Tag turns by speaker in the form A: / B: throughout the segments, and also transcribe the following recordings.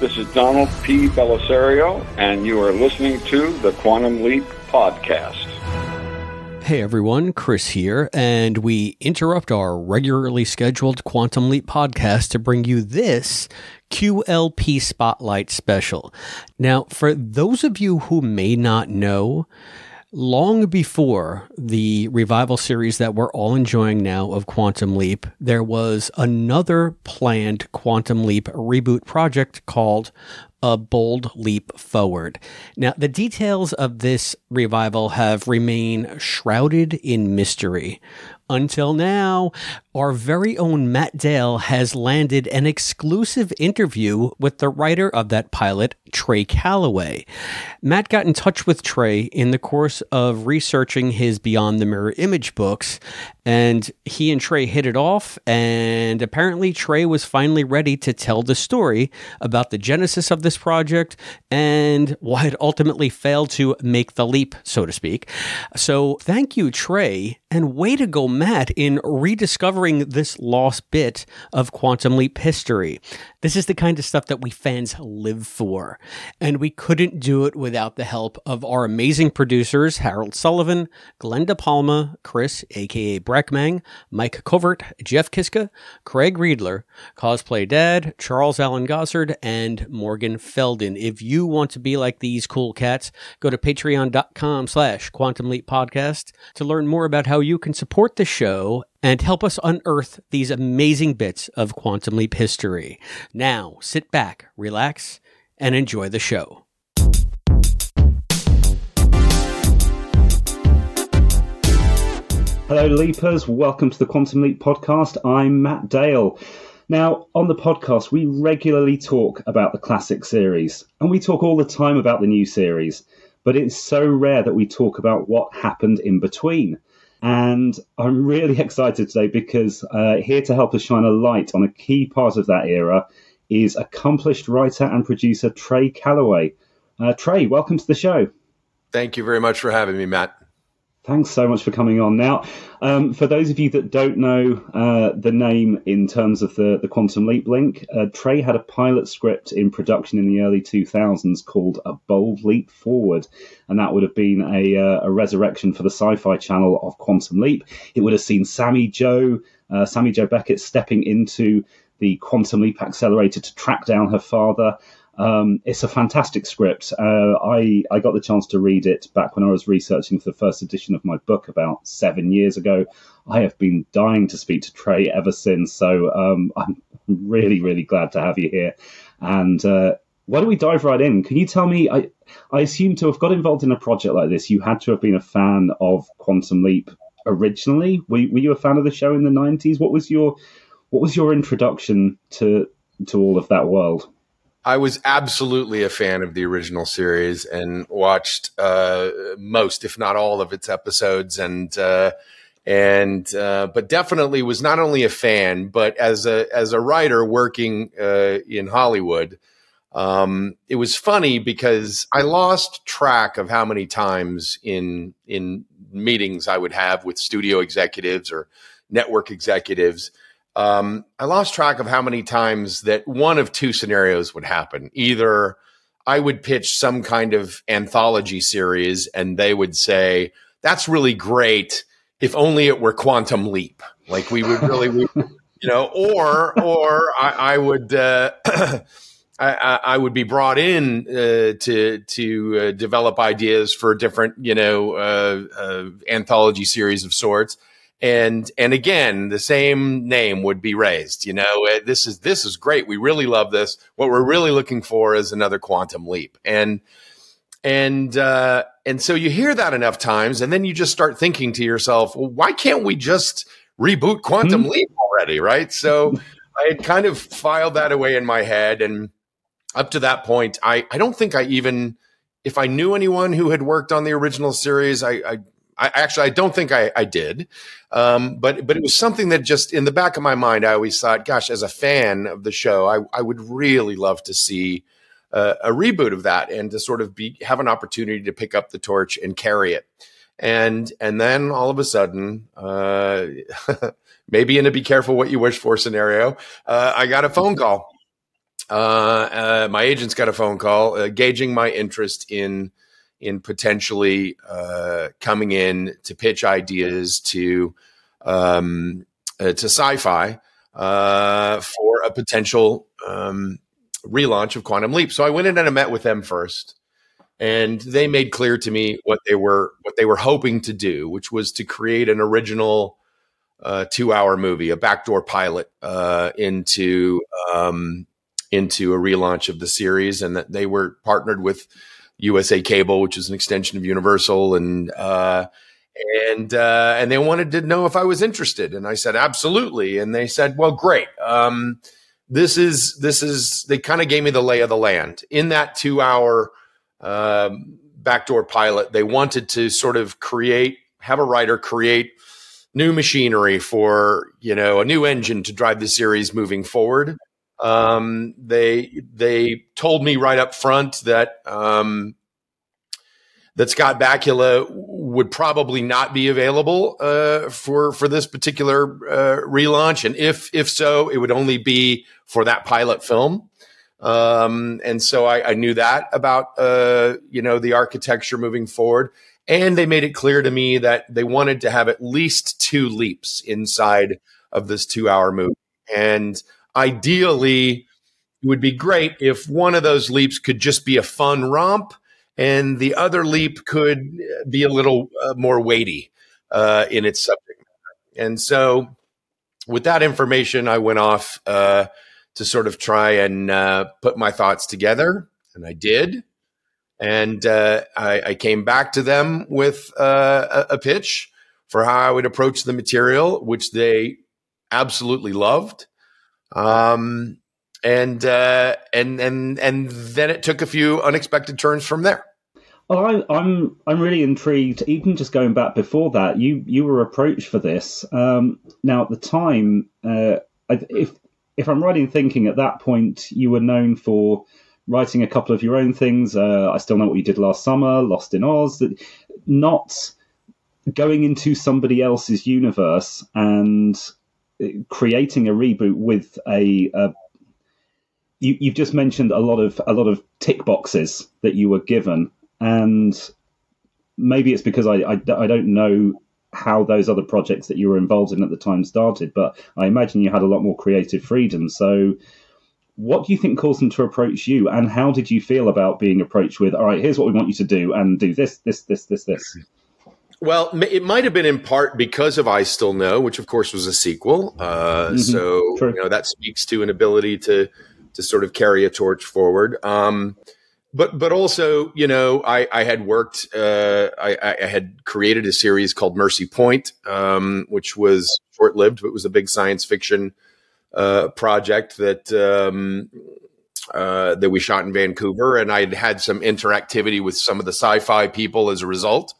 A: This is Donald P. Bellisario, and you are listening to the Quantum Leap Podcast.
B: Hey everyone, Chris here, and we interrupt our regularly scheduled Quantum Leap podcast to bring you this QLP Spotlight special. Now, for those of you who may not know, long before the revival series that we're all enjoying now of Quantum Leap, there was another planned Quantum Leap reboot project called A Bold Leap Forward. Now, the details of this revival have remained shrouded in mystery. Until now, our very own Matt Dale has landed an exclusive interview with the writer of that pilot, Trey Callaway. Matt got in touch with Trey in the course of researching his Beyond the Mirror image books, and he and Trey hit it off. And apparently, Trey was finally ready to tell the story about the genesis of this project and why it ultimately failed to make the leap, so to speak. So, thank you, Trey, and way to go, Matt, in rediscovering this lost bit of Quantum Leap history. This is the kind of stuff that we fans live for. And we couldn't do it without the help of our amazing producers, Harold Sullivan, Glenda Palma, Chris, aka Breckmang, Mike Covert, Jeff Kiska, Craig Riedler, Cosplay Dad, Charles Allen Gossard, and Morgan Felden. If you want to be like these cool cats, go to patreon.com slash quantum leap podcast to learn more about how you can support the show and help us unearth these amazing bits of quantum leap history. Now, sit back, relax, and enjoy the show.
C: Hello, Leapers. Welcome to the Quantum Leap podcast. I'm Matt Dale. Now, on the podcast, we regularly talk about the classic series, and we talk all the time about the new series, but it's so rare that we talk about what happened in between. And I'm really excited today because uh, here to help us shine a light on a key part of that era is accomplished writer and producer Trey Callaway. Uh, Trey, welcome to the show.
D: Thank you very much for having me, Matt.
C: Thanks so much for coming on. Now, um, for those of you that don't know uh, the name in terms of the, the Quantum Leap link, uh, Trey had a pilot script in production in the early 2000s called A Bold Leap Forward. And that would have been a, uh, a resurrection for the sci fi channel of Quantum Leap. It would have seen Sammy Jo, uh, Sammy Jo Beckett stepping into the Quantum Leap Accelerator to track down her father. Um, it's a fantastic script. Uh, I I got the chance to read it back when I was researching for the first edition of my book about seven years ago. I have been dying to speak to Trey ever since, so um, I'm really really glad to have you here. And uh, why don't we dive right in? Can you tell me? I I assume to have got involved in a project like this, you had to have been a fan of Quantum Leap originally. Were, were you a fan of the show in the '90s? What was your what was your introduction to to all of that world?
D: I was absolutely a fan of the original series and watched uh, most, if not all, of its episodes, and uh, and uh, but definitely was not only a fan, but as a as a writer working uh, in Hollywood, um, it was funny because I lost track of how many times in in meetings I would have with studio executives or network executives um, I lost track of how many times that one of two scenarios would happen. Either I would pitch some kind of anthology series and they would say, that's really great. If only it were Quantum Leap. Like we would really, you know, or, or I, I would, uh, I, I, would be brought in uh, to to uh, develop ideas for different, you know, uh, uh anthology series of sorts and and again the same name would be raised you know uh, this is this is great. We really love this. What we're really looking for is another quantum leap. And and uh, and so you hear that enough times and then you just start thinking to yourself well why can't we just reboot quantum mm-hmm. leap already? Right? So i had kind of filed that away in my head. And up to that point i i don't think i even if i knew anyone who had worked on the original series i, I I actually I don't think I, I did, um, but but it was something that just in the back of my mind I always thought, gosh, as a fan of the show, I, I would really love to see uh, a reboot of that and to sort of be have an opportunity to pick up the torch and carry it. And and then all of a sudden, uh, maybe in a be careful what you wish for scenario, uh, I got a phone call uh, uh, my agent's got a phone call uh, gauging my interest in in potentially uh, coming in to pitch ideas to um, uh, to sci-fi uh, for a potential um, relaunch of Quantum Leap. So I went in and I met with them first, and they made clear to me what they were what they were hoping to do, which was to create an original uh, two-hour movie, a backdoor pilot uh, into um, into a relaunch of the series, and that they were partnered with USA Cable, which is an extension of Universal, and uh, and uh, and they wanted to know if I was interested, and I said absolutely, and they said, well, great. Um, this is this is they kind of gave me the lay of the land in that two hour um, backdoor pilot. They wanted to sort of create, have a writer create new machinery for you know a new engine to drive the series moving forward. Um, they they told me right up front that um, that Scott Bakula would probably not be available uh, for for this particular uh, relaunch, and if if so, it would only be for that pilot film. Um, and so I, I, knew that about uh, you know the architecture moving forward, and they made it clear to me that they wanted to have at least two leaps inside of this two-hour movie, and ideally, it would be great if one of those leaps could just be a fun romp and the other leap could be a little uh, more weighty uh, in its subject matter. And so, with that information, I went off uh, to sort of try and uh, put my thoughts together, and I did. And uh, I, I, came back to them with uh, a, a pitch for how I would approach the material, which they absolutely loved. Um, and uh, and and and then it took a few unexpected turns from there.
C: Well, I, am I'm, I'm really intrigued. Even just going back before that, you you were approached for this. Um, now at the time, uh, if if I'm right in thinking, at that point you were known for writing a couple of your own things. Uh, I still know what you did last summer, Lost in Oz. That Not going into somebody else's universe and creating a reboot with a, a you, you've just mentioned a lot of a lot of tick boxes that you were given and maybe it's because I, I, I don't know how those other projects that you were involved in at the time started, but I imagine you had a lot more creative freedom. So, what do you think caused them to approach you, and how did you feel about being approached with, "All right, here's what we want you to do, and do this, this, this, this, this"?
D: Well, it might have been in part because of I Still Know, which of course was a sequel. Uh, mm-hmm. So True. you know that speaks to an ability to to sort of carry a torch forward. Um, but but also you know I, I had worked uh, I, I, had created a series called Mercy Point, um, which was short lived, but was a big science fiction uh, project that um, uh, that we shot in Vancouver, and I had had some interactivity with some of the sci-fi people as a result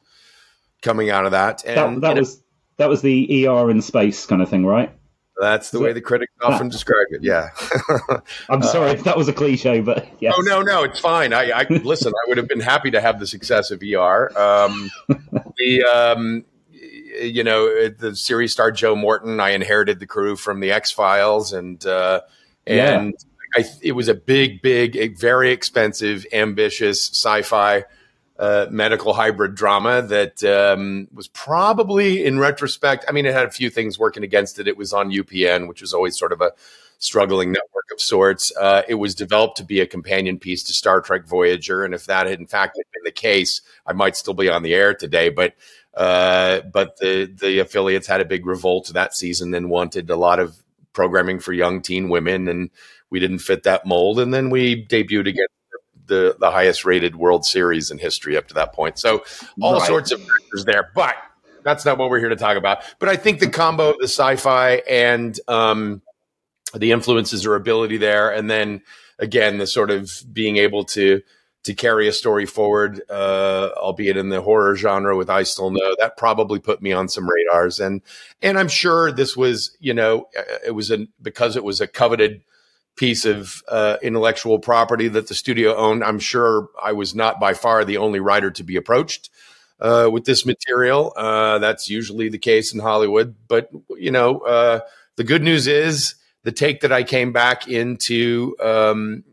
D: coming out of that.
C: And, that, that was that was the ER in space kind of thing, right?
D: That's the way the critics often describe it. Yeah.
C: I'm sorry uh, if that was a cliche, but yes.
D: Oh no, no, it's fine. I, I listen. I would have been happy to have the success of ER. Um, the um, you know the series starred Joe Morton. I inherited the crew from the X Files, and uh, and yeah. I, it was a big, big, very expensive, ambitious sci-fi uh, medical hybrid drama that um, was probably, in retrospect, I mean, it had a few things working against it. It was on UPN, which was always sort of a struggling network of sorts. Uh, it was developed to be a companion piece to Star Trek Voyager, and if that had in fact had been the case, I might still be on the air today. But uh, but the the affiliates had a big revolt that season and wanted a lot of programming for young teen women, and we didn't fit that mold. And then we debuted against the the highest rated World Series in history up to that point. So all right. sorts of factors there, but that's not what we're here to talk about. But I think the combo of the sci-fi and um, the influences or ability there, and then again the sort of being able to to carry a story forward, uh, albeit in the horror genre with I Still Know, that probably put me on some radars. And and I'm sure this was, you know, it was a because it was a coveted piece of uh, intellectual property that the studio owned. I'm sure I was not by far the only writer to be approached uh, with this material. Uh, that's usually the case in Hollywood. But, you know, uh, the good news is the take that I came back into um,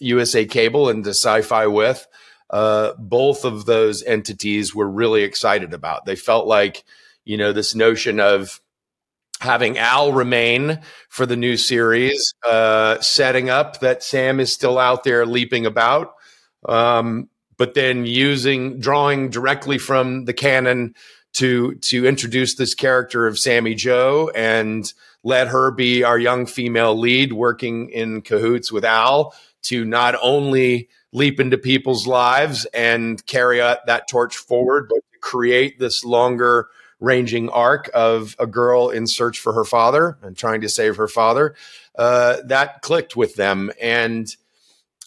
D: USA Cable and to Sci-Fi with, uh, both of those entities were really excited about. They felt like, you know, this notion of having Al remain for the new series, uh, setting up that Sam is still out there leaping about, um, but then using drawing directly from the canon to to introduce this character of Sammy Jo and let her be our young female lead working in cahoots with Al to not only leap into people's lives and carry that torch forward, but to create this longer ranging arc of a girl in search for her father and trying to save her father. Uh, that clicked with them. And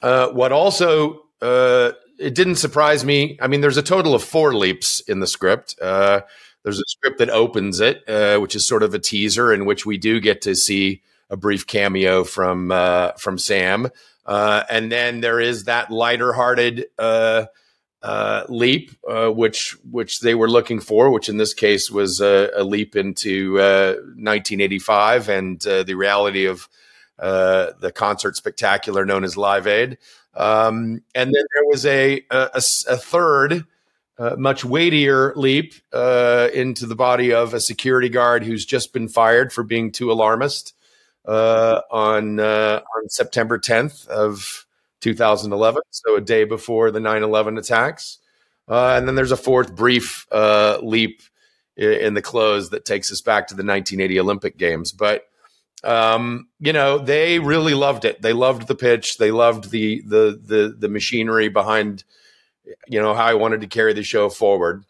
D: uh, what also uh, it didn't surprise me. I mean, there's a total of four leaps in the script. Uh, there's a script that opens it, uh, which is sort of a teaser in which we do get to see a brief cameo from uh, from Sam. And then there is that lighter-hearted uh, uh, leap, uh, which which they were looking for, which in this case was a, a leap into 1985 uh, and uh, the reality of the concert spectacular known as Live Aid. Um, and then there was a a, a third. much weightier leap into the body of a security guard who's just been fired for being too alarmist uh, on uh, on September 10th of 2011, so a day before the 9/11 attacks. Uh, and then there's a fourth brief uh, leap in the close that takes us back to the 1980 Olympic Games. But um, you know, they really loved it. They loved the pitch. They loved the the the the machinery behind you know how I wanted to carry the show forward.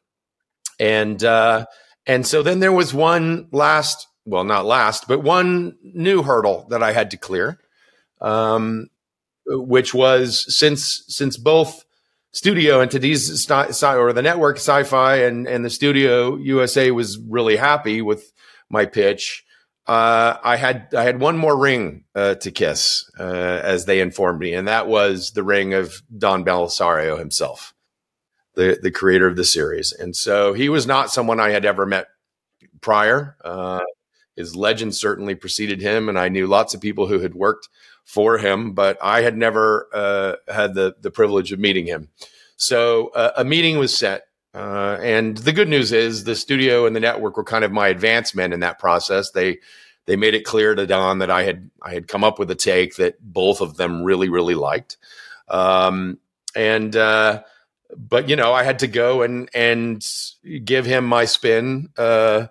D: And uh, and so then there was one last well, not last, but one new hurdle that I had to clear, um, which was since since both studio and entities or the network sci-fi and and the studio USA was really happy with my pitch. Uh, I had I had one more ring uh, to kiss, uh, as they informed me, and that was the ring of Don Bellisario himself, the the creator of the series. And so he was not someone I had ever met prior. Uh, his legend certainly preceded him, and I knew lots of people who had worked for him, but I had never uh, had the the privilege of meeting him. So uh, a meeting was set, uh, and the good news is the studio and the network were kind of my advancement in that process. They they made it clear to Don that I had I had come up with a take that both of them really really liked, um, and uh, but you know I had to go and and give him my spin uh,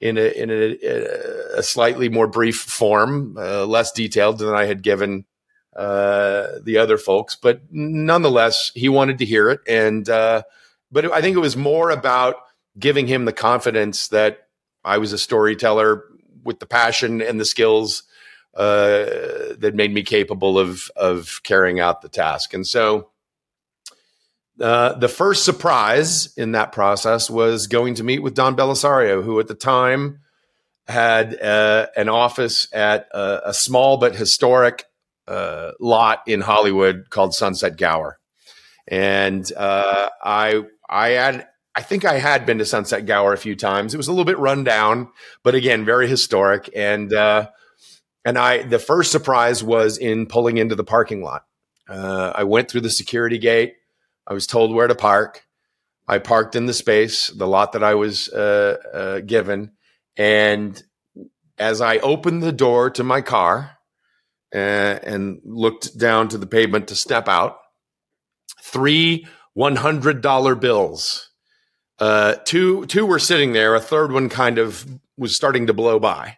D: in a in a, a slightly more brief form, uh, less detailed than I had given uh, the other folks, but nonetheless, he wanted to hear it, and uh, but I think it was more about giving him the confidence that I was a storyteller with the passion and the skills uh, that made me capable of of carrying out the task, and so uh, the first surprise in that process was going to meet with Don Bellisario, who at the time had uh, an office at a, a small but historic uh, lot in Hollywood called Sunset Gower. And uh, I, I had, I think I had been to Sunset Gower a few times. It was a little bit run down, but again, very historic. And uh, and I, the first surprise was in pulling into the parking lot. I went through the security gate I was told where to park. I parked in the space, the lot that I was uh, uh, given. And as I opened the door to my car uh, and looked down to the pavement to step out, three $100 bills. Uh, two, two were sitting there. A third one kind of was starting to blow by.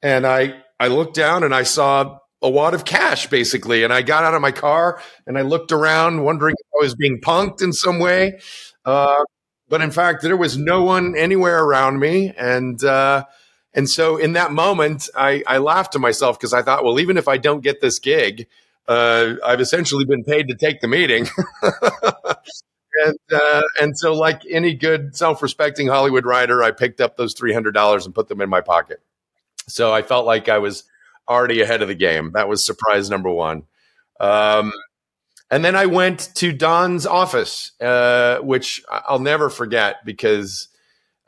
D: And I, I looked down and I saw a wad of cash basically. And I got out of my car and I looked around wondering if I was being punked in some way. Uh, but in fact, there was no one anywhere around me. And, uh, and so in that moment, I, I laughed to myself because I thought, well, even if I don't get this gig, uh, I've essentially been paid to take the meeting. and uh, and so, like any good self-respecting Hollywood writer, I picked up those three hundred dollars and put them in my pocket. So I felt like I was already ahead of the game. That was surprise number one. Um, and then I went to Don's office, uh, which I'll never forget because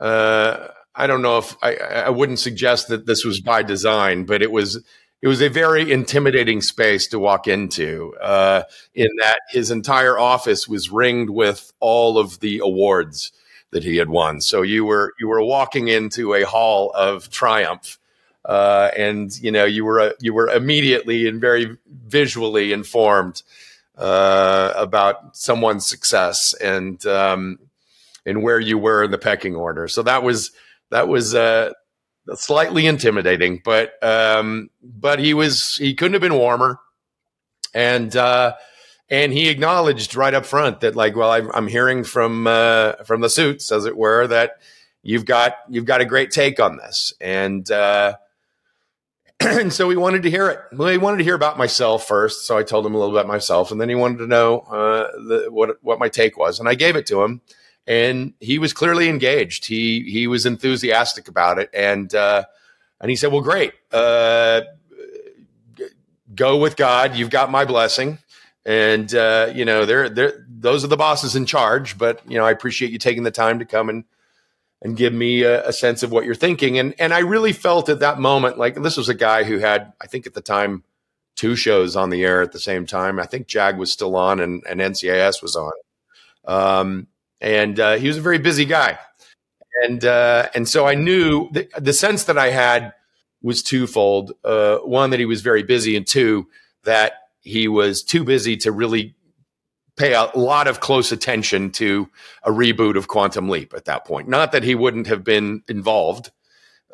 D: uh, I don't know if I, I, wouldn't suggest that this was by design, but it was it was a very intimidating space to walk into. Uh, in that his entire office was ringed with all of the awards that he had won. So you were you were walking into a hall of triumph, uh, and you know you were you were immediately and very visually informed uh, about someone's success and um, and where you were in the pecking order. So that was that was uh, slightly intimidating, but um, but he was he couldn't have been warmer, and uh, and he acknowledged right up front that like, well, I'm, I'm hearing from uh, from the suits, as it were, that you've got you've got a great take on this, and uh, and so he wanted to hear it. Well, he wanted to hear about myself first, so I told him a little about myself, and then he wanted to know uh, the, what what my take was, and I gave it to him, and he was clearly engaged. He he was enthusiastic about it, and uh, and he said, "Well, great, uh, go with God. You've got my blessing." and uh, you know they're they're those are the bosses in charge. But you know I appreciate you taking the time to come and and give me a, a, sense of what you're thinking. And and I really felt at that moment like this was a guy who had I think at the time two shows on the air at the same time. I think JAG was still on and, and NCIS was on. Um, and uh, he was a very busy guy. And uh, and so I knew the, the sense that I had was twofold. Uh, one that he was very busy, and two that he was too busy to really pay a lot of close attention to a reboot of Quantum Leap at that point. Not that he wouldn't have been involved,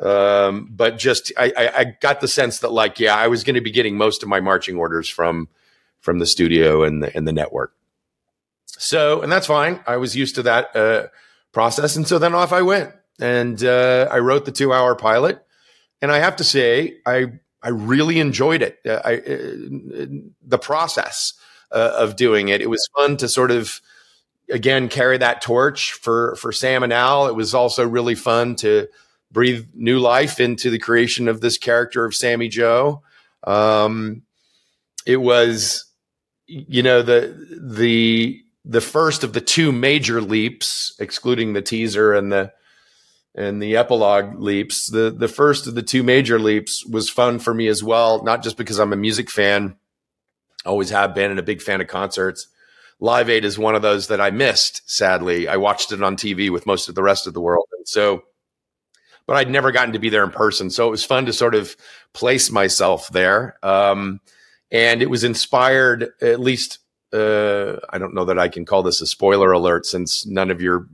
D: um, but just I, I, I, got the sense that like yeah, I was going to be getting most of my marching orders from from the studio and the and the network. So and that's fine. I was used to that uh, process, and so then off I went and uh, I wrote the two hour pilot. And I have to say, I I really enjoyed it. Uh, I, uh, the process uh, of doing it. It was fun to sort of again carry that torch for for Sam and Al. It was also really fun to breathe new life into the creation of this character of Sammy Jo. Um, it was, you know, the the the first of the two major leaps, excluding the teaser and the and the epilogue leaps. The the first of the two major leaps was fun for me as well, not just because I'm a music fan, always have been and a big fan of concerts. Live Aid is one of those that I missed, sadly. I watched it on TV with most of the rest of the world. And so but I'd never gotten to be there in person. So it was fun to sort of place myself there. Um, and it was inspired, at least, uh, I don't know that I can call this a spoiler alert since none of your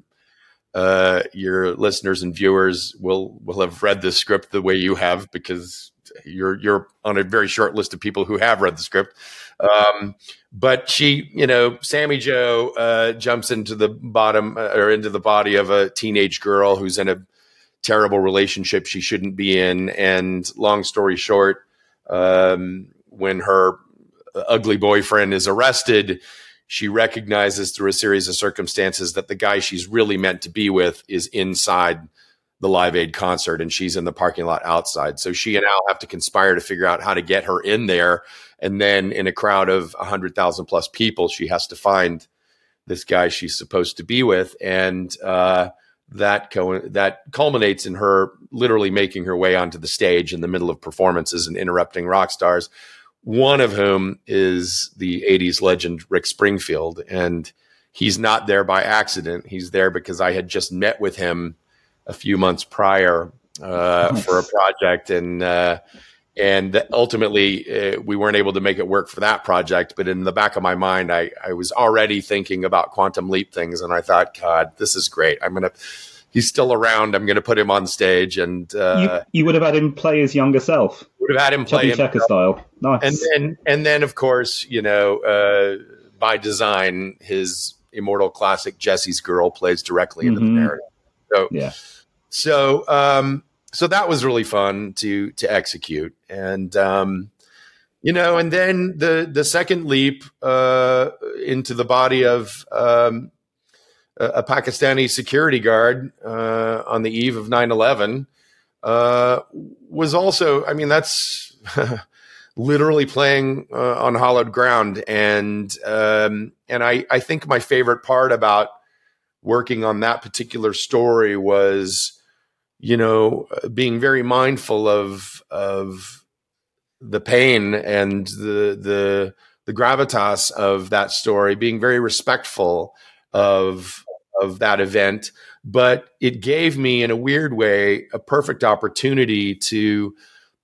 D: uh, your listeners and viewers will will have read the script the way you have because you're you're on a very short list of people who have read the script. Um, but she, you know, Sammy Jo uh, jumps into the bottom uh, or into the body of a teenage girl who's in a terrible relationship she shouldn't be in. And long story short, um, when her ugly boyfriend is arrested, she recognizes through a series of circumstances that the guy she's really meant to be with is inside the Live Aid concert and she's in the parking lot outside. So she and Al have to conspire to figure out how to get her in there. And then in a crowd of 100,000 plus people, she has to find this guy she's supposed to be with. And uh, that, co- that culminates in her literally making her way onto the stage in the middle of performances and interrupting rock stars one of whom is the 80s legend Rick Springfield. And he's not there by accident. He's there because I had just met with him a few months prior uh, for a project. And, uh, and ultimately, uh, we weren't able to make it work for that project. But in the back of my mind, I, I was already thinking about quantum leap things. And I thought, God, this is great. I'm to he's still around. I'm going to put him on stage, and
C: uh, you, you, would have had him play his younger self.
D: Would have had him play
C: Checker style. Nice.
D: And then, and then, of course, you know, uh, by design, his immortal classic "Jesse's Girl" plays directly into mm-hmm. the narrative. So,
C: yeah.
D: So, um, so that was really fun to to execute, and um, you know, and then the the second leap uh, into the body of um, a, Pakistani security guard uh, on the eve of 9 11 uh, was also, I mean, that's literally playing uh, on hollowed ground. And, um, and I, I think my favorite part about working on that particular story was, you know, being very mindful of, of the pain and the the the gravitas of that story, being very respectful of of that event, but it gave me in a weird way a perfect opportunity to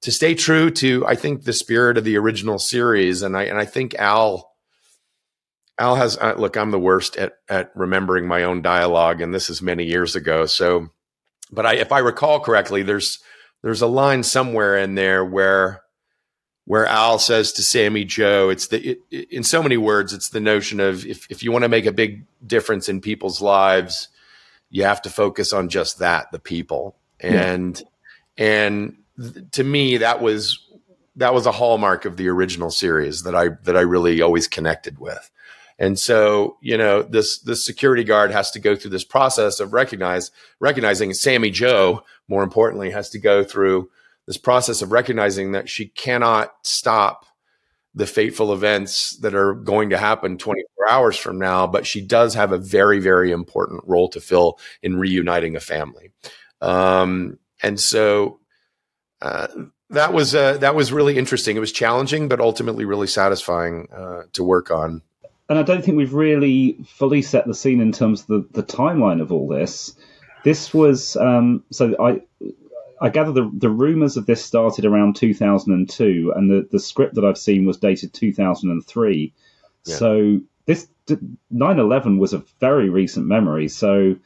D: to stay true to I think the spirit of the original series. And I and I think Al Al has uh, look I'm the worst at at remembering my own dialogue and this is many years ago. So but I if I recall correctly there's there's a line somewhere in there where where Al says to Sammy Jo, it's the it, in so many words, it's the notion of if if you want to make a big difference in people's lives, you have to focus on just that, the people. And yeah. and th- to me, that was that was a hallmark of the original series that I that I really always connected with. And so, you know, this this security guard has to go through this process of recognize recognizing Sammy Jo, more importantly, has to go through this process of recognizing that she cannot stop the fateful events that are going to happen 24 hours from now, but she does have a very, very important role to fill in reuniting a family. Um, and so uh, that was uh, that was really interesting. It was challenging, but ultimately really satisfying uh, to work on.
C: And I don't think we've really fully set the scene in terms of the, the timeline of all this. This was um, so I I gather the the rumors of this started around 2002, and the the script that I've seen was dated 2003. Yeah. So this 9/11 was a very recent memory. So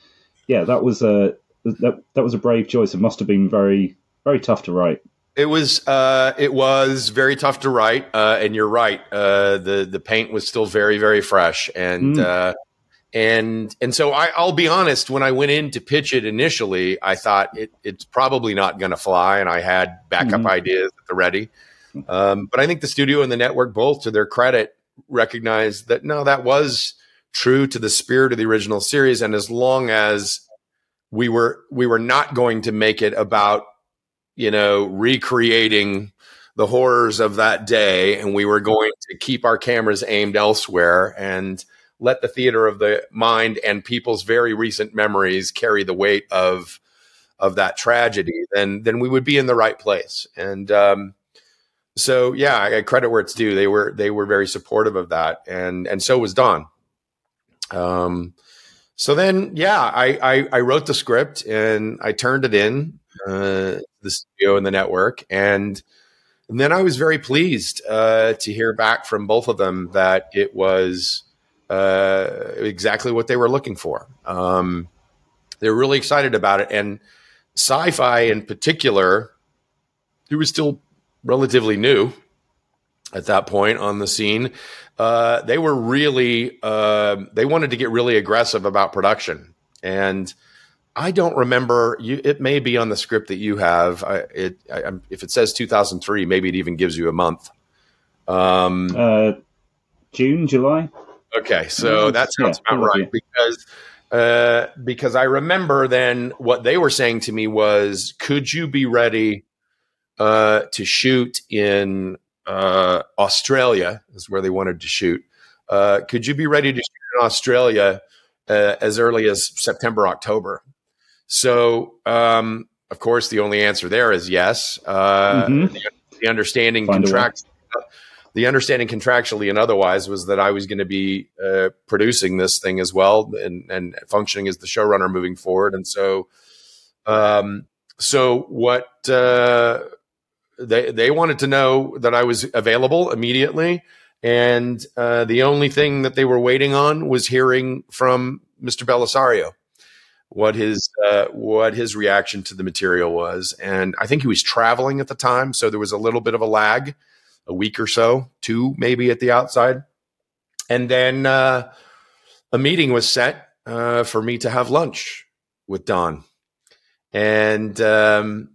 C: yeah, that was a that that was a brave choice. It must have been very very tough to write.
D: It was uh, it was very tough to write, uh, and you're right. Uh, the the paint was still very very fresh, and mm and and so I, will be honest. When I went in to pitch it initially, I thought it, it's probably not going to fly, and I had backup mm-hmm. ideas at the ready. Um, but I think the studio and the network, both to their credit, recognized that no, that was true to the spirit of the original series. And as long as we were we were not going to make it about you know recreating the horrors of that day, and we were going to keep our cameras aimed elsewhere and let the theater of the mind and people's very recent memories carry the weight of of that tragedy, then then we would be in the right place. And um, so, yeah, I credit where it's due. They were they were very supportive of that, and and so was Don. Um, so then, yeah, I, I, I wrote the script and I turned it in uh, the studio and the network, and and then I was very pleased uh, to hear back from both of them that it was uh, exactly what they were looking for. Um, they were really excited about it, and sci-fi in particular, who was still relatively new at that point on the scene. Uh, they were really uh, they wanted to get really aggressive about production, and I don't remember. You, it may be on the script that you have. I, it I, if it says 2003, maybe it even gives you a month.
C: Um, uh, June, July.
D: Okay, so that sounds yeah, about right because uh, because I remember then what they were saying to me was, could you be ready uh, to shoot in uh, Australia? Is where they wanted to shoot. Uh, could you be ready to shoot in Australia uh, as early as September, October? So, um, of course, the only answer there is yes. Uh, mm-hmm. The, the, understanding contracts the understanding contractually and otherwise was that I was going to be uh, producing this thing as well and, and functioning as the showrunner moving forward. And so, um, so what uh, they they wanted to know that I was available immediately, and uh, the only thing that they were waiting on was hearing from Mr. Bellisario what his uh, what his reaction to the material was. And I think he was traveling at the time, so there was a little bit of a lag a week or so, two maybe at the outside. And then uh, a meeting was set uh, for me to have lunch with Don. And um,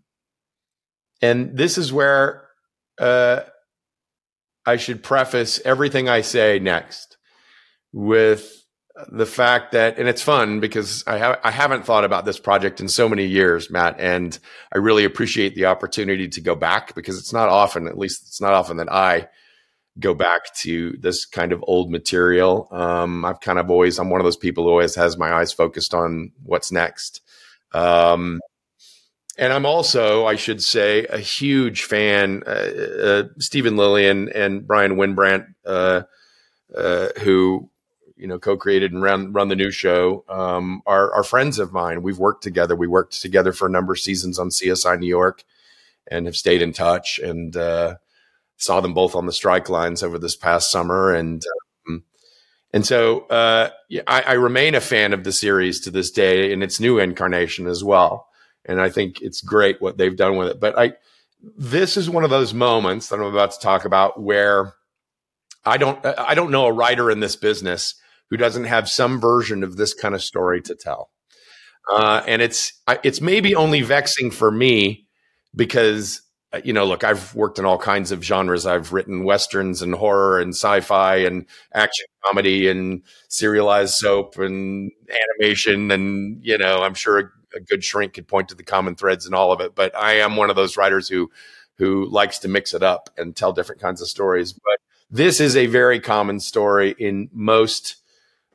D: and this is where uh, I should preface everything I say next with the fact that, and it's fun because I have I haven't thought about this project in so many years, Matt, and I really appreciate the opportunity to go back because it's not often, at least it's not often that I go back to this kind of old material. Um, I've kind of always I'm one of those people who always has my eyes focused on what's next. Um, and I'm also, I should say, a huge fan. Uh, uh, Steven Lilien and Bryan Wynbrandt, uh, uh, who you know co-created and run run the new show, um, are are friends of mine. We've worked together. We worked together for a number of seasons on CSI New York, and have stayed in touch. And uh, saw them both on the strike lines over this past summer, and um, and so uh, I, I remain a fan of the series to this day in its new incarnation as well and I think it's great what they've done with it. But I, this is one of those moments that I'm about to talk about where I don't, I don't know a writer in this business who doesn't have some version of this kind of story to tell. Uh, and it's, it's maybe only vexing for me because, uh, you know, look, I've worked in all kinds of genres. I've written westerns and horror and sci-fi and action comedy and serialized soap and animation. And, you know, I'm sure a good shrink could point to the common threads in all of it. But I am one of those writers who who likes to mix it up and tell different kinds of stories. But this is a very common story in most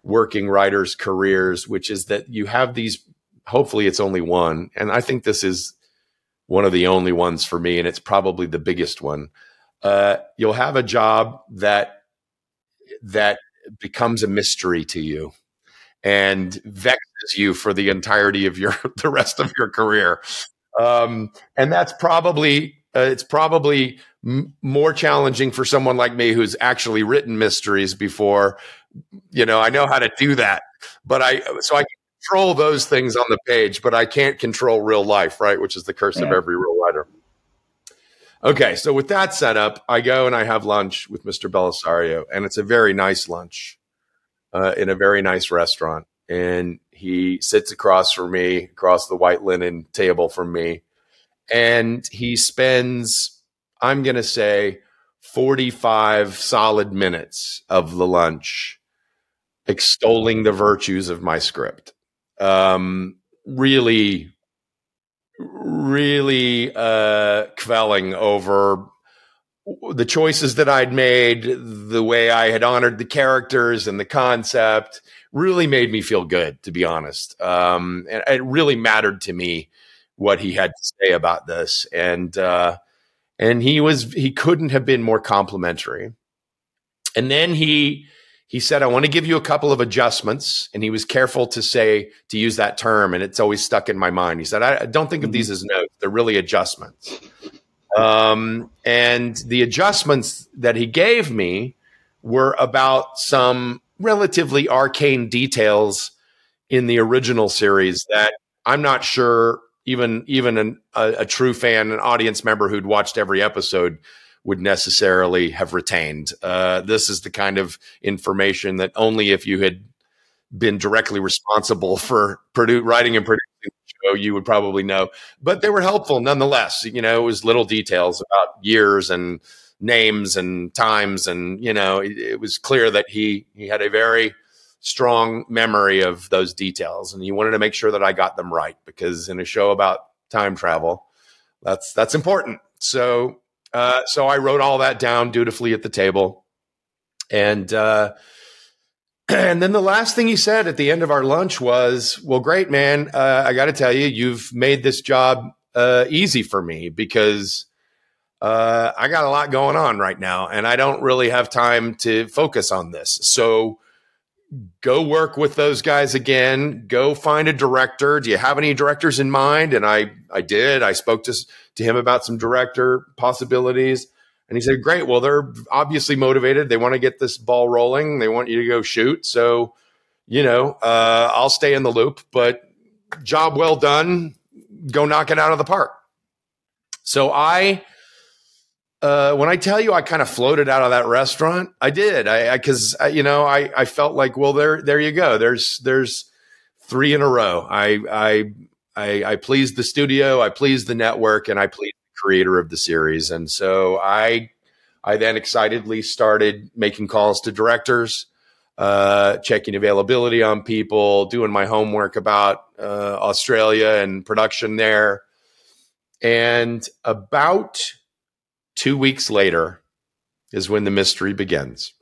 D: working writers' careers, which is that you have these. Hopefully, it's only one, and I think this is one of the only ones for me, and it's probably the biggest one. Uh, you'll have a job that that becomes a mystery to you and vexes you for the entirety of your the rest of your career. Um, and that's probably uh, it's probably m- more challenging for someone like me who's actually written mysteries before. You know, I know how to do that, but I so I control those things on the page, but I can't control real life, right? Which is the curse yeah. of every real writer. Okay, so with that set up, I go and I have lunch with Mr. Bellisario, and it's a very nice lunch uh, in a very nice restaurant. And he sits across from me, across the white linen table from me. And he spends, I'm going to say, 45 solid minutes of the lunch extolling the virtues of my script. Um, really, really uh, quelling over the choices that I'd made, the way I had honored the characters and the concept really made me feel good, to be honest. Um, and it really mattered to me what he had to say about this. And, uh, and he was, he couldn't have been more complimentary. And then he, he said, I want to give you a couple of adjustments. And he was careful to say, to use that term. And it's always stuck in my mind. He said, I, don't think of mm-hmm. these as notes. They're really adjustments. Um, and the adjustments that he gave me were about some relatively arcane details in the original series that I'm not sure even even an, a, a, true fan, an audience member who'd watched every episode would necessarily have retained. Uh, this is the kind of information that only if you had been directly responsible for produ- writing and producing the show, you would probably know. But they were helpful nonetheless. You know, it was little details about years and names and times, and you know, it, it was clear that he he had a very strong memory of those details, and he wanted to make sure that I got them right because in a show about time travel, that's that's important. So uh, so I wrote all that down dutifully at the table, and. Uh, and then the last thing he said at the end of our lunch was, "Well, great, man. Uh, I got to tell you, you've made this job uh, easy for me because uh, I got a lot going on right now, and I don't really have time to focus on this. So." Go work with those guys again. Go find a director. Do you have any directors in mind? And I, I did. I spoke to to him about some director possibilities and he said, Great. Well, they're obviously motivated. They want to get this ball rolling. They want you to go shoot. So, you know, uh, I'll stay in the loop, but job well done. Go knock it out of the park. So I, uh, when I tell you I kind of floated out of that restaurant, I did. I, because you know, I, I felt like, well, there, there you go. There's, there's three in a row. I, I, I, I pleased the studio. I pleased the network and I pleased the creator of the series. And so I, I then excitedly started making calls to directors, uh, checking availability on people, doing my homework about uh, Australia and production there. And about two weeks later is when the mystery begins.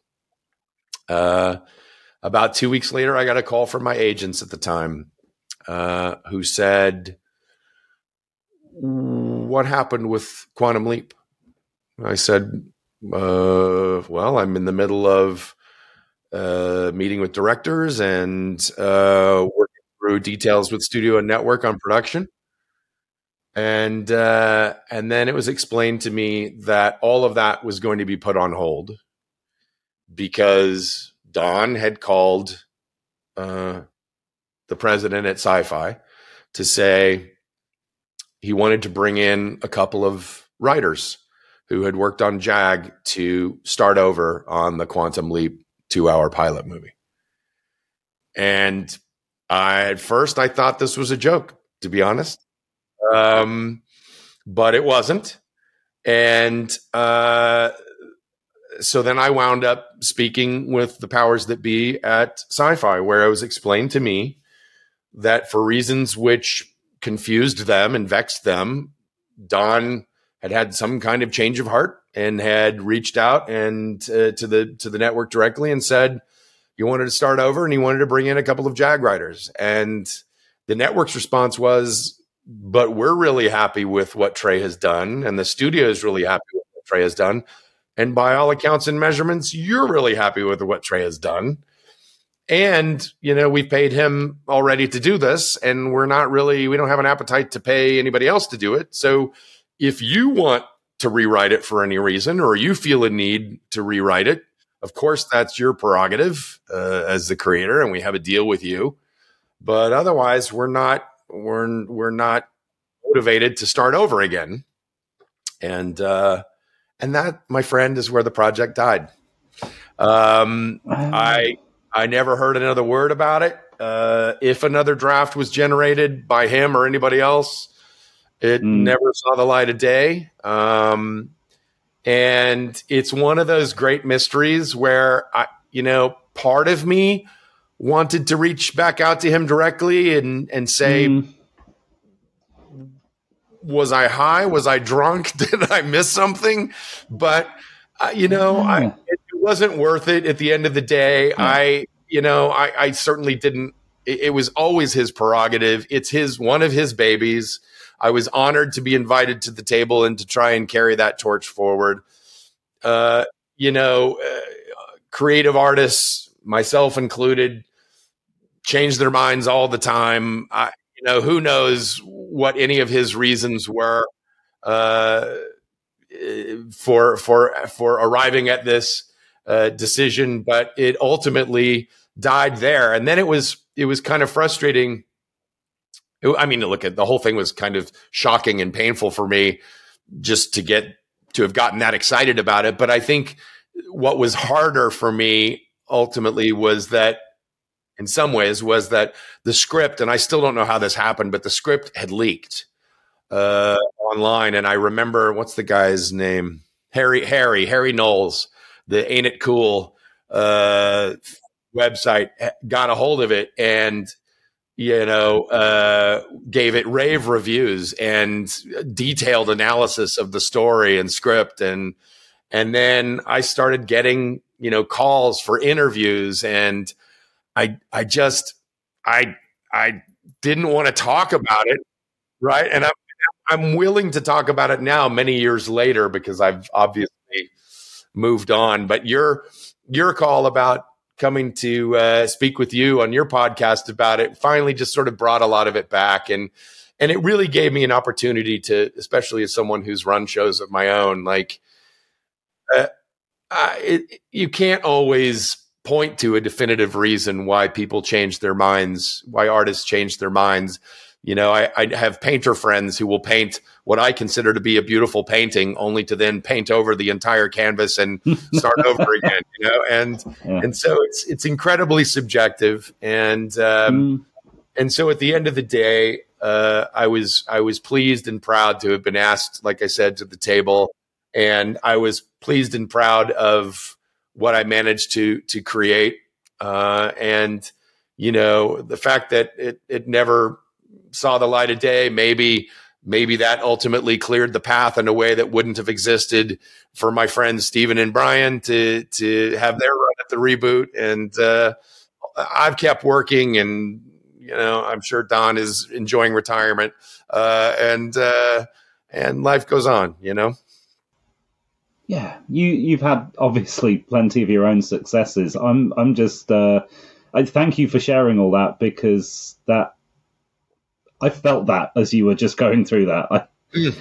D: Uh, about two weeks later, I got a call from my agents at the time uh, who said, what happened with Quantum Leap? I said, uh, well, I'm in the middle of uh, meeting with directors and uh, working through details with studio and network on production. And uh, and then it was explained to me that all of that was going to be put on hold because Don had called uh, the president at Sci-Fi to say he wanted to bring in a couple of writers who had worked on JAG to start over on the Quantum Leap two hour pilot movie. And I, at first, I thought this was a joke, to be honest. Um, but it wasn't. And uh, so then I wound up speaking with the powers that be at sci fi, where it was explained to me that for reasons which confused them and vexed them, Don had had some kind of change of heart and had reached out and uh, to the to the network directly and said he wanted to start over and he wanted to bring in a couple of JAG riders. And the network's response was but we're really happy with what trey has done and the studio is really happy with what trey has done. And by all accounts and measurements you're really happy with what trey has done and you know we've paid him already to do this and we're not really we don't have an appetite to pay anybody else to do it so if you want to rewrite it for any reason or you feel a need to rewrite it, of course, that's your prerogative uh, as the creator, and we have a deal with you. But otherwise, we're not we're we're not motivated to start over again. And uh, and that, my friend, is where the project died. Um, I I never heard another word about it. Uh, if another draft was generated by him or anybody else, it mm. never saw the light of day. Um, and it's one of those great mysteries where I, you know, part of me wanted to reach back out to him directly and and say, mm. was I high? Was I drunk? Did I miss something? But uh, you know, I, it wasn't worth it. At the end of the day, I, you know, I, I certainly didn't. It, it was always his prerogative. It's his one of his babies I was honored to be invited to the table and to try and carry that torch forward. Uh, you know, uh, creative artists, myself included, change their minds all the time. I, you know, who knows what any of his reasons were uh, for for for arriving at this uh, decision, but it ultimately died there. And then it was it was kind of frustrating I mean, look at the whole thing was kind of shocking and painful for me just to get to have gotten that excited about it. But I think what was harder for me ultimately was that in some ways was that the script, and I still don't know how this happened, but the script had leaked uh, online. And I remember what's the guy's name? Harry, Harry, Harry Knowles, the Ain't It Cool uh, website got a hold of it and you know, uh, gave it rave reviews and detailed analysis of the story and script. And, and then I started getting, you know, calls for interviews and I, I just, I, I didn't want to talk about it. Right. And I'm, I'm willing to talk about it now, many years later, because I've obviously moved on. But your, your call about coming to uh, speak with you on your podcast about it finally just sort of brought a lot of it back and and it really gave me an opportunity to especially as someone who's run shows of my own like uh, it, you can't always point to a definitive reason why people change their minds why artists change their minds you know, I, I, have painter friends who will paint what I consider to be a beautiful painting, only to then paint over the entire canvas and start over again. You know, and yeah. and so it's it's incredibly subjective, and um, mm. and so at the end of the day, uh, I was I was pleased and proud to have been asked, like I said, to the table, and I was pleased and proud of what I managed to to create, uh, and you know the fact that it it never saw the light of day. Maybe maybe that ultimately cleared the path in a way that wouldn't have existed for my friends Steven and Bryan to to have their run at the reboot. And uh, I've kept working and you know, I'm sure Don is enjoying retirement, uh, and uh, and life goes on. You know.
C: Yeah, you you've had obviously plenty of your own successes. I'm I'm just uh, I thank you for sharing all that because that I felt that as you were just going through that. I, mm.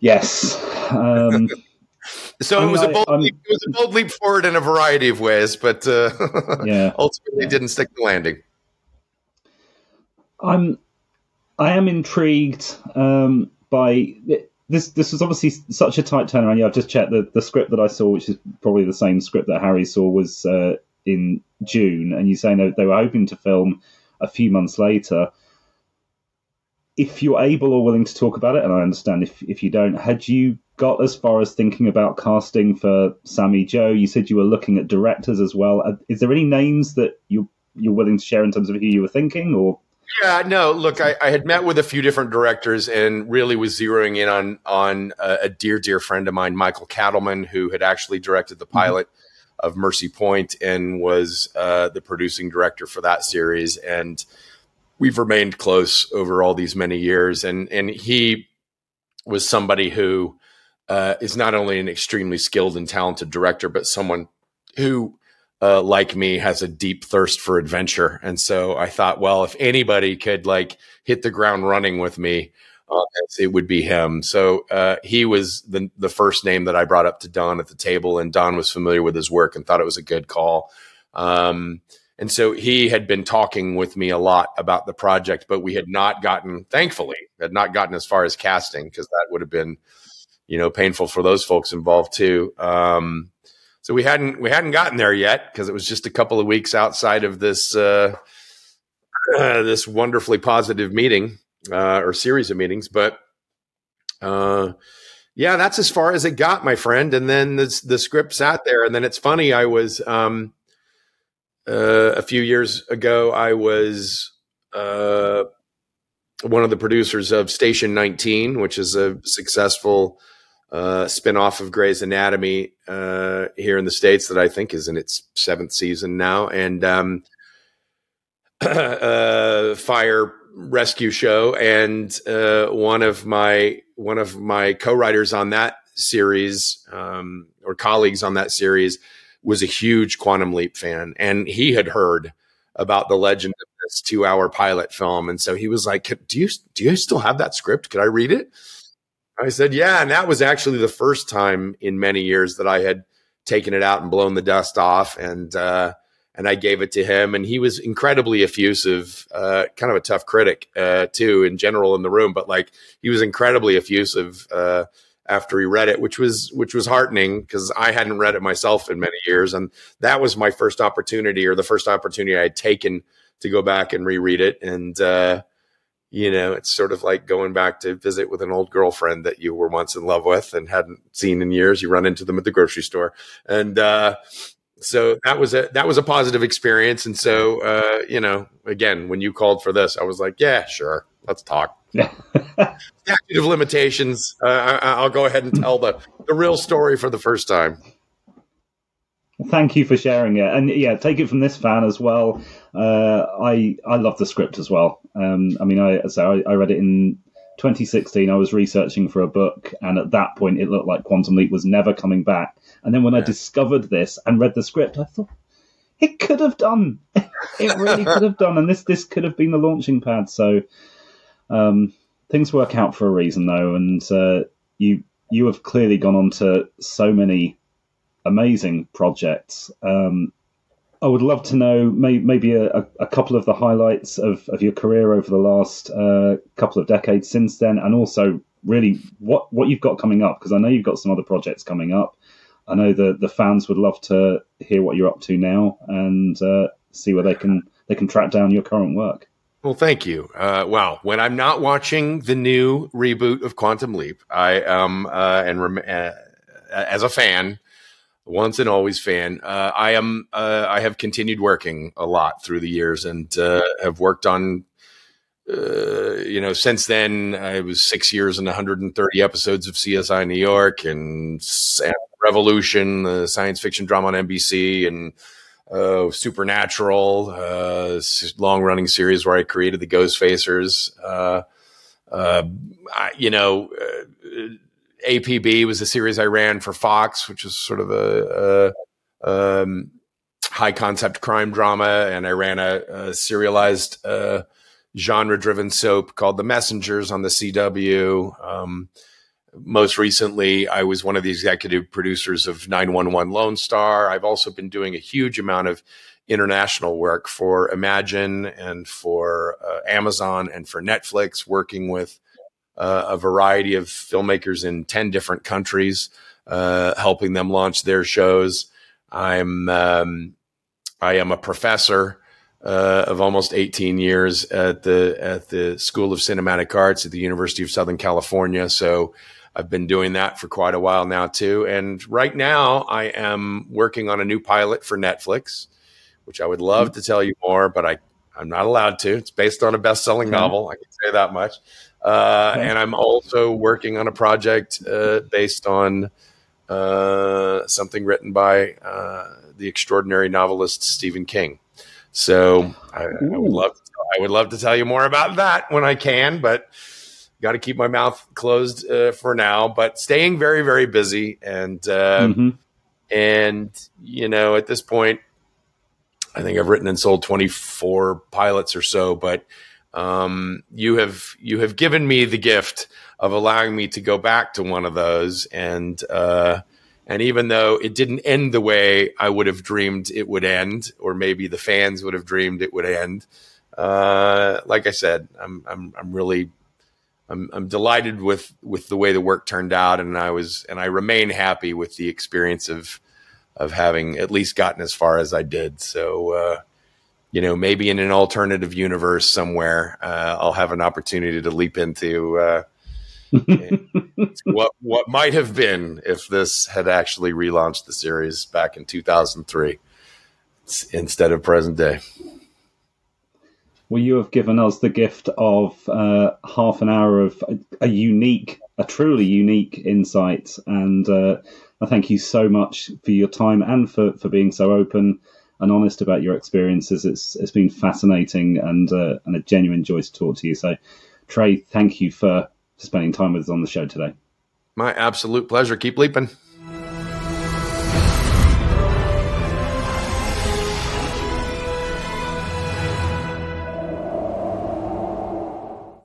C: Yes. Um,
D: so it was a bold leap, it was a bold leap forward in a variety of ways, but uh, yeah, ultimately yeah. didn't stick the landing.
C: I'm I am intrigued um, by this. This was obviously such a tight turnaround. Yeah, I've just checked the the script that I saw, which is probably the same script that Harry saw, was uh, in June, and you're saying that they were hoping to film a few months later if you're able or willing to talk about it, and I understand if, if you don't, had you got as far as thinking about casting for Sammy Jo? You said you were looking at directors as well. Uh, is there any names that you you're willing to share in terms of who you were thinking, or?
D: Yeah, no. Look, I, I had met with a few different directors and really was zeroing in on on a, a dear, dear friend of mine, Michael Katleman, who had actually directed the mm-hmm. pilot mm-hmm. of Mercy Point and was uh, the producing director for that series and we've remained close over all these many years, and and he was somebody who uh, is not only an extremely skilled and talented director, but someone who, uh, like me, has a deep thirst for adventure. And so I thought, well, if anybody could like hit the ground running with me, uh, it would be him. So uh, he was the the first name that I brought up to Don at the table, and Don was familiar with his work and thought it was a good call. Um, and so he had been talking with me a lot about the project, but we had not gotten, thankfully, had not gotten as far as casting because that would have been, you know, painful for those folks involved too. Um, so we hadn't we hadn't gotten there yet because it was just a couple of weeks outside of this uh, uh, this wonderfully positive meeting uh, or series of meetings, but. Uh, yeah, that's as far as it got, my friend. And then the, the script sat there. And then it's funny, I was um, uh, a few years ago, I was uh, one of the producers of Station 19, which is a successful uh, spinoff of Grey's Anatomy uh, here in the States that I think is in its seventh season now. And um, uh, fire rescue show. And uh, one of my one of my co-writers on that series um, or colleagues on that series was a huge Quantum Leap fan, and he had heard about the legend of this two-hour pilot film, and so he was like, "Do you do you still have that script? Could I read it?" I said, "Yeah," and that was actually the first time in many years that I had taken it out and blown the dust off, and uh, and I gave it to him, and he was incredibly effusive, uh, kind of a tough critic uh, too in general in the room, but like he was incredibly effusive uh, after he read it, which was which was heartening because I hadn't read it myself in many years, and that was my first opportunity or the first opportunity I had taken to go back and reread it. And uh, you know, it's sort of like going back to visit with an old girlfriend that you were once in love with and hadn't seen in years. You run into them at the grocery store, and uh, so that was a that was a positive experience. And so, uh, you know, again, when you called for this, I was like, yeah, sure, let's talk. Statute of limitations. Uh, I, will go ahead and tell the, the real story for the first time.
C: Thank you for sharing it, and yeah, take it from this fan as well. Uh, I I love the script as well. Um, I mean, I so I, I read it in 2016. I was researching for a book, and at that point, it looked like Quantum Leap was never coming back. And then when yeah. I discovered this and read the script, I thought it could have done. it really could have done, and this this could have been the launching pad. So um, things work out for a reason, though, and uh, you you have clearly gone on to so many amazing projects. Um, I would love to know may, maybe a, a, couple of the highlights of, of your career over the last uh, couple of decades since then, and also really what, what you've got coming up, because I know you've got some other projects coming up. I know the, the fans would love to hear what you're up to now and uh, see where they can they can track down your current work.
D: Well, thank you. Uh. When I'm not watching the new reboot of Quantum Leap, I am, uh, and rem- uh, as a fan, once and always fan, uh, I am, uh, I have continued working a lot through the years and uh, have worked on, you know, since then, I was six years and 130 episodes of CSI New York and Revolution, the science fiction drama on NBC, and uh, Supernatural, uh, long running series where I created the Ghostfacers. Uh, uh, I, you know, uh, APB was a series I ran for Fox, which was sort of a, a um, high concept crime drama, and I ran a, a serialized uh, genre driven soap called The Messengers on the CW. Um, most recently, I was one of the executive producers of 911 Lone Star. I've also been doing a huge amount of international work for Imagine and for uh, Amazon and for Netflix, working with uh, a variety of filmmakers in 10 different countries, uh, helping them launch their shows. I'm, um, I am a professor uh, of almost 18 years at the at the School of Cinematic Arts at the University of Southern California. So I've been doing that for quite a while now too. And right now I am working on a new pilot for Netflix, which I would love to tell you more, but I I'm not allowed to. It's based on a best-selling novel. I can say that much. Uh, and I'm also working on a project uh, based on uh, something written by uh, the extraordinary novelist Stephen King. So I, I, would love to, I would love to tell you more about that when I can, but got to keep my mouth closed uh, for now. But staying very very busy and uh, mm-hmm. and you know at this point, I think I've written and sold twenty four pilots or so, but um, you have you have given me the gift of allowing me to go back to one of those and uh, and even though it didn't end the way I would have dreamed it would end, or maybe the fans would have dreamed it would end, uh, like I said, I'm I'm I'm really I'm I'm delighted with with the way the work turned out, and I was and I remain happy with the experience of of having at least gotten as far as I did. So. Uh, you know, maybe in an alternative universe somewhere, uh, I'll have an opportunity to leap into uh, what what might have been if this had actually relaunched the series back in 2003 instead of present day.
C: Well, you have given us the gift of uh, half an hour of a, unique, a truly unique insight, and uh, I thank you so much for your time and for, for being so open and honest about your experiences. It's it's been fascinating and uh, and a genuine joy to talk to you. So, Trey, thank you for spending time with us on the show today.
D: My absolute pleasure. Keep leaping.